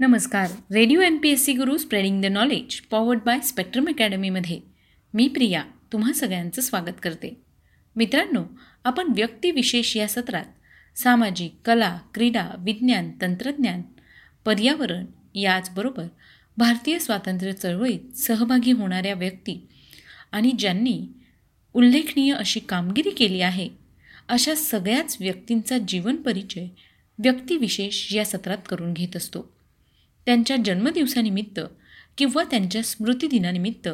नमस्कार. Radio N P S C Guru spreading the knowledge powered by Spectrum अकॅडमीमध्ये मी प्रिया तुम्हा सगळ्यांचं स्वागत करते. मित्रांनो आपण व्यक्तिविशेष या सत्रात सामाजिक कला क्रीडा विज्ञान तंत्रज्ञान पर्यावरण याचबरोबर भारतीय स्वातंत्र्य चळवळीत सहभागी होणाऱ्या व्यक्ती आणि ज्यांनी उल्लेखनीय अशी कामगिरी केली आहे अशा सगळ्याच व्यक्तींचा जीवन परिचय व्यक्तिविशेष या सत्रात करून घेत असतो. त्यांच्या जन्मदिवसानिमित्त किंवा त्यांच्या स्मृतिदिनानिमित्त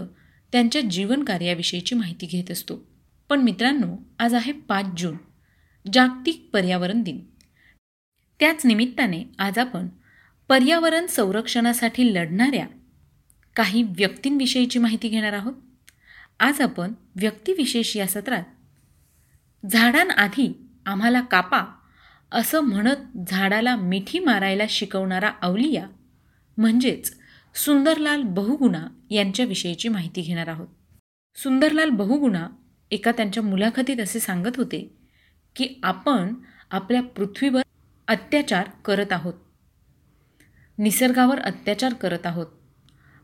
त्यांच्या जीवनकार्याविषयीची माहिती घेत असतो. पण मित्रांनो आज आहे पाच जून जागतिक पर्यावरण दिन. त्याच निमित्ताने आज आपण पर्यावरण संरक्षणासाठी लढणाऱ्या काही व्यक्तींविषयीची माहिती घेणार आहोत. आज आपण व्यक्तिविशेष या सत्रात झाडांआधी आम्हाला कापा असं म्हणत झाडाला मिठी मारायला शिकवणारा अवलिया म्हणजेच सुंदरलाल बहुगुणा यांच्याविषयीची माहिती घेणार आहोत. सुंदरलाल बहुगुणा एका त्यांच्या मुलाखतीत असे सांगत होते की आपण आपल्या पृथ्वीवर अत्याचार करत आहोत. निसर्गावर अत्याचार करत आहोत.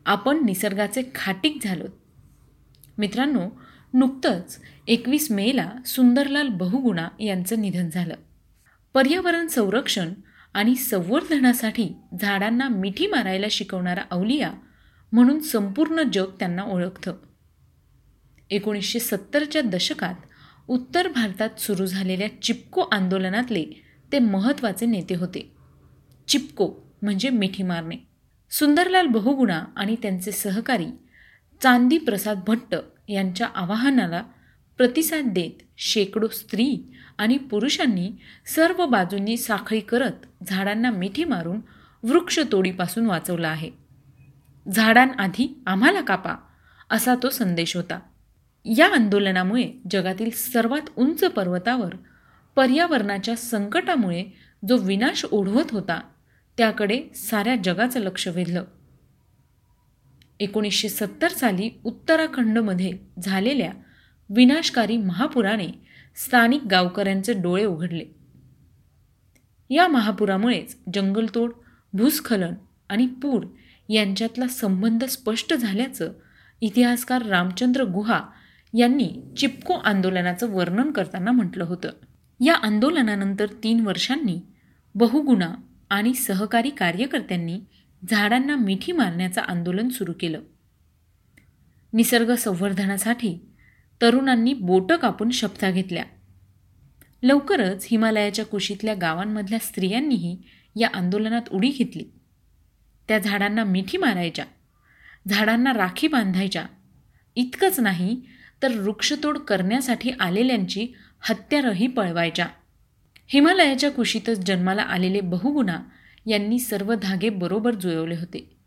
आपण निसर्गाचे खाटीक झालोत. मित्रांनो नुकतंच एकवीस मेला सुंदरलाल बहुगुणा यांचं निधन झालं. पर्यावरण संरक्षण आणि संवर्धनासाठी झाडांना मिठी मारायला शिकवणारा अवलिया म्हणून संपूर्ण जग त्यांना ओळखतं. एकोणीसशे सत्तरच्या दशकात उत्तर भारतात सुरू झालेल्या चिपको आंदोलनातले ते महत्त्वाचे नेते होते. चिपको म्हणजे मिठी मारणे. सुंदरलाल बहुगुणा आणि त्यांचे सहकारी चांदी प्रसाद भट्ट यांच्या आवाहनाला प्रतिसाद देत शेकडो स्त्री आणि पुरुषांनी सर्व बाजूंनी साखळी करत झाडांना मिठी मारून वृक्षतोडीपासून वाचवला आहे. झाडांआधी आम्हाला कापा असा तो संदेश होता. या आंदोलनामुळे जगातील सर्वात उंच पर्वतावर पर्यावरणाच्या संकटामुळे जो विनाश ओढवत होता त्याकडे साऱ्या जगाचं लक्ष वेधलं. एकोणीसशे सत्तर साली उत्तराखंडमध्ये झालेल्या विनाशकारी महापुराने स्थानिक गावकऱ्यांचे डोळे उघडले. या महापुरामुळेच जंगलतोड भूस्खलन आणि पूर यांच्यातला संबंध स्पष्ट झाल्याचं इतिहासकार रामचंद्र गुहा यांनी चिपको आंदोलनाचं वर्णन करताना म्हटलं होतं. या आंदोलनानंतर तीन वर्षांनी बहुगुणा आणि सहकारी कार्यकर्त्यांनी झाडांना मिठी मारण्याचं आंदोलन सुरू केलं. निसर्ग संवर्धनासाठी तरुणांनी बोटं कापून शपथा घेतल्या. लवकरच हिमालयाच्या कुशीतल्या गावांमधल्या स्त्रियांनीही या आंदोलनात उडी घेतली. त्या झाडांना मिठी मारायच्या झाडांना राखी बांधायच्या. इतकंच नाही तर वृक्षतोड करण्यासाठी आलेल्यांची हत्यारही पळवायच्या. हिमालयाच्या कुशीतच जन्माला आलेले बहुगुणा यांनी सर्व धागे बरोबर जुळवले होते.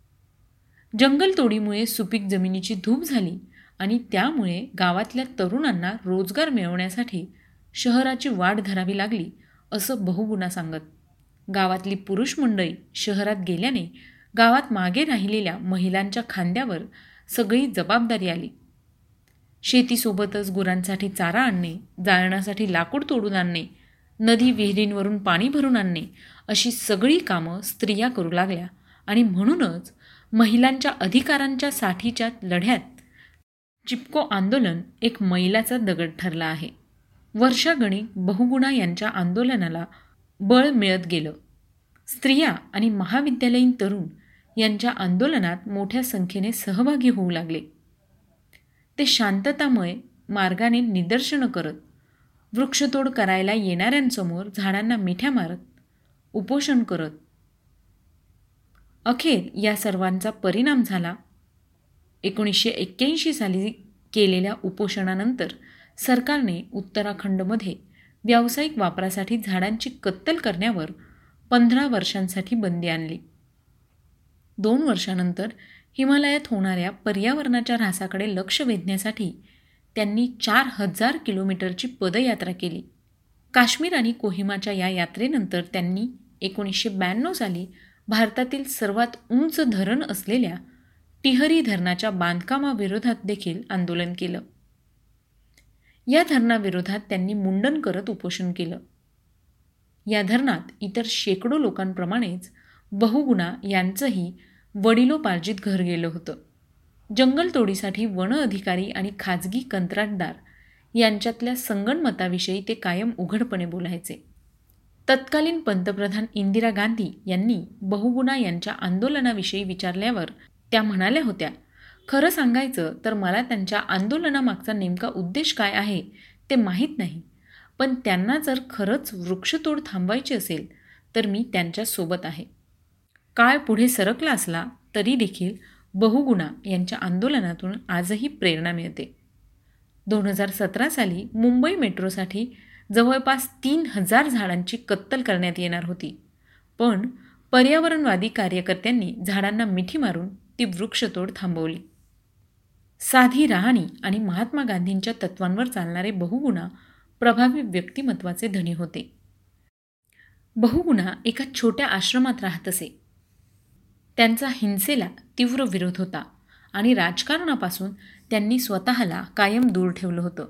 जंगलतोडीमुळे सुपीक जमिनीची धूप झाली आणि त्यामुळे गावातल्या तरुणांना रोजगार मिळवण्यासाठी शहराची वाढ धरावी लागली असं बहुगुणा सांगत. गावातली पुरुष मंडळी शहरात गेल्याने गावात मागे राहिलेल्या महिलांच्या खांद्यावर सगळी जबाबदारी आली. शेतीसोबतच गुरांसाठी चारा आणणे जाळण्यासाठी लाकूड तोडून आणणे नदी विहिरींवरून पाणी भरून आणणे अशी सगळी कामं स्त्रिया करू लागल्या आणि म्हणूनच महिलांच्या अधिकारांच्या साठीच्या लढ्यात चिपको आंदोलन एक मैलाचा दगड ठरला आहे. वर्षागणिक बहुगुणा यांच्या आंदोलनाला बळ मिळत गेलं. स्त्रिया आणि महाविद्यालयीन तरुण यांच्या आंदोलनात मोठ्या संख्येने सहभागी होऊ लागले. ते शांततामय मार्गाने निदर्शनं करत वृक्षतोड करायला येणाऱ्यांसमोर झाडांना मिठ्या मारत उपोषण करत. अखेर या सर्वांचा परिणाम झाला एकोणीसशे एक्क्याऐंशी साली केलेल्या उपोषणानंतर सरकारने उत्तराखंडमध्ये व्यावसायिक वापरासाठी झाडांची कत्तल करण्यावर पंधरा वर्षांसाठी बंदी आणली. दोन वर्षानंतर हिमालयात होणाऱ्या पर्यावरणाच्या ऱ्हासाकडे लक्ष वेधण्यासाठी त्यांनी चार हजार किलोमीटरची पदयात्रा केली. काश्मीर आणि कोहिमाच्या या यात्रेनंतर त्यांनी एकोणीसशे ब्याण्णव साली भारतातील सर्वात उंच धरण असलेल्या टिहरी धरणाच्या बांधकामाविरोधात देखील आंदोलन केलं. या धरणाविरोधात त्यांनी मुंडन करत उपोषण केलं. या धरणात इतर शेकडो लोकांप्रमाणेच बहुगुणा यांचंही वडिलोपार्जित घर गेलं होतं. जंगलतोडीसाठी वन अधिकारी आणि खाजगी कंत्राटदार यांच्यातल्या संगणमताविषयी ते कायम उघडपणे बोलायचे. तत्कालीन पंतप्रधान इंदिरा गांधी यांनी बहुगुणा यांच्या आंदोलनाविषयी विचारल्यावर त्या म्हणाल्या होत्या खरं सांगायचं तर मला त्यांच्या आंदोलनामागचा नेमका उद्देश काय आहे ते माहीत नाही. पण त्यांना जर खरंच वृक्षतोड थांबवायची असेल तर मी त्यांच्यासोबत आहे. काळ पुढे सरकला असला तरी देखील बहुगुणा यांच्या आंदोलनातून आजही प्रेरणा मिळते. दोन हजार सतरा साली मुंबई मेट्रोसाठी जवळपास तीन हजार झाडांची कत्तल करण्यात येणार होती. पण पर्यावरणवादी कार्यकर्त्यांनी झाडांना मिठी मारून ती वृक्षतोड थांबवली. साधी राहणी आणि महात्मा गांधींच्या तत्वांवर चालणारे बहुगुणा प्रभावी व्यक्तिमत्वाचे धनी होते. बहुगुणा एका छोट्या आश्रमात राहत असे. त्यांचा हिंसेला तीव्र विरोध होता आणि राजकारणापासून त्यांनी स्वतःला कायम दूर ठेवलं होतं.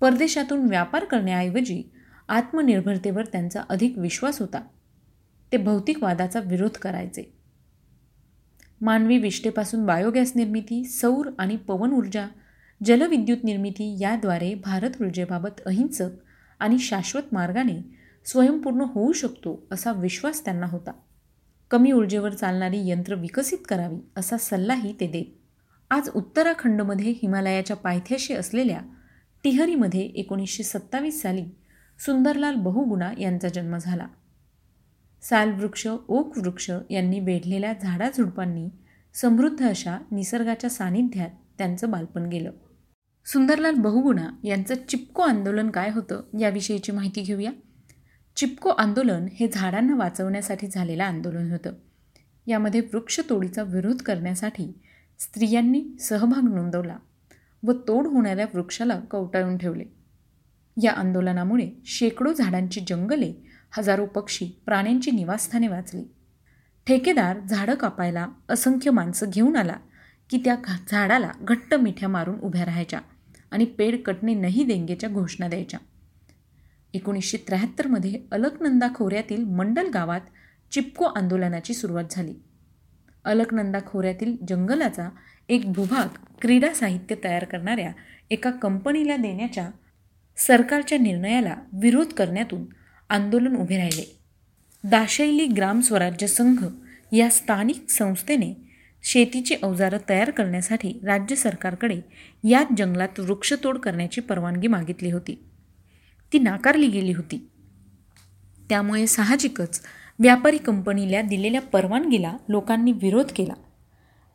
परदेशातून व्यापार करण्याऐवजी आत्मनिर्भरतेवर त्यांचा अधिक विश्वास होता. ते भौतिकवादाचा विरोध करायचे. मानवी विष्ठेपासून बायोगॅस निर्मिती सौर आणि पवन ऊर्जा जलविद्युत निर्मिती याद्वारे भारत ऊर्जेबाबत अहिंसक आणि शाश्वत मार्गाने स्वयंपूर्ण होऊ शकतो असा विश्वास त्यांना होता. कमी ऊर्जेवर चालणारी यंत्र विकसित करावी असा सल्लाही ते देत. आज उत्तराखंडमध्ये हिमालयाच्या पायथ्याशी असलेल्या टिहरीमध्ये एकोणीसशे सत्तावीस साली सुंदरलाल बहुगुणा यांचा जन्म झाला. सालवृक्ष ओक वृक्ष यांनी वेढलेल्या झाडाझुडपांनी समृद्ध अशा निसर्गाच्या सानिध्यात त्यांचं बालपण गेलं. सुंदरलाल बहुगुणा यांचं चिपको आंदोलन काय होतं याविषयीची माहिती घेऊया. चिपको आंदोलन हे झाडांना वाचवण्यासाठी झालेलं आंदोलन होतं. यामध्ये वृक्षतोडीचा विरोध करण्यासाठी स्त्रियांनी सहभाग नोंदवला व तोड होणाऱ्या वृक्षाला कवटाळून ठेवले. या आंदोलनामुळे शेकडो झाडांची जंगले हजारो पक्षी प्राण्यांची निवासस्थाने वाचली. ठेकेदार झाडं कापायला असंख्य माणसं घेऊन आला की त्या झाडाला घट्ट मिठ्या मारून उभ्या राहायच्या आणि पेड कटणे नाही देंगेच्या घोषणा द्यायच्या. एकोणीसशे त्र्याहत्तरमध्ये अलकनंदा खोऱ्यातील मंडल गावात चिपको आंदोलनाची सुरुवात झाली. अलकनंदा खोऱ्यातील जंगलाचा एक भूभाग क्रीडा साहित्य तयार करणाऱ्या एका कंपनीला देण्याच्या सरकारच्या निर्णयाला विरोध करण्यातून आंदोलन उभे राहिले. दाशैली ग्राम स्वराज्य संघ या स्थानिक संस्थेने शेतीची अवजारं तयार करण्यासाठी राज्य सरकारकडे याच जंगलात वृक्षतोड करण्याची परवानगी मागितली होती. ती नाकारली गेली होती. त्यामुळे साहजिकच व्यापारी कंपनीला दिलेल्या परवानगीला लोकांनी विरोध केला.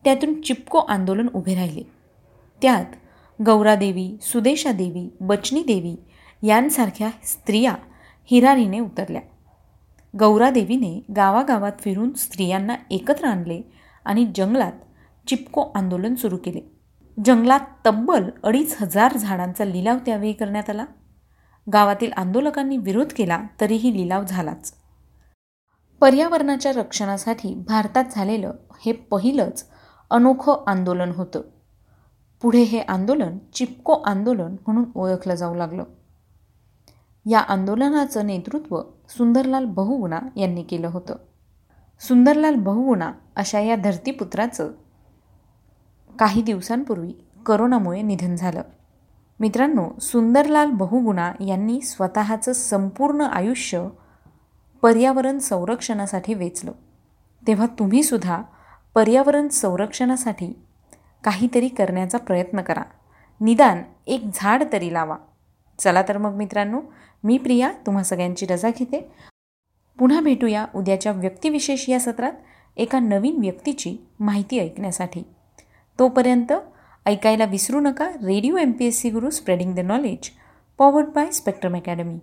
त्यातून चिपको आंदोलन उभे राहिले. त्यात गौरादेवी सुदेशादेवी बचनी देवी यांसारख्या स्त्रिया हिरारीने उतरल्या. गौरादेवीने गावागावात फिरून स्त्रियांना एकत्र आणले आणि जंगलात चिपको आंदोलन सुरू केले. जंगलात तब्बल अडीच हजार झाडांचा लिलाव त्यावेळी करण्यात आला. गावातील आंदोलकांनी विरोध केला तरीही लिलाव झालाच. पर्यावरणाच्या रक्षणासाठी भारतात झालेलं हे पहिलंच अनोखं आंदोलन होतं. पुढे हे आंदोलन चिपको आंदोलन म्हणून ओळखलं जाऊ लागलं. या आंदोलनाचं नेतृत्व सुंदरलाल बहुगुणा यांनी केलं होतं. सुंदरलाल बहुगुणा अशा या धरतीपुत्राचं काही दिवसांपूर्वी करोनामुळे निधन झालं. मित्रांनो सुंदरलाल बहुगुणा यांनी स्वतःचं संपूर्ण आयुष्य पर्यावरण संरक्षणासाठी वेचलं. तेव्हा तुम्हीसुद्धा पर्यावरण संरक्षणासाठी काहीतरी करण्याचा प्रयत्न करा. निदान एक झाड तरी लावा. चला तर मग मित्रांनो मी प्रिया तुम्हा सगळ्यांची रजा घेते. पुन्हा भेटूया उद्याच्या व्यक्तिविशेष या सत्रात एका नवीन व्यक्तीची माहिती ऐकण्यासाठी. तोपर्यंत ऐकायला विसरू नका radio M P S C Guru spreading the knowledge powered by spectrum academy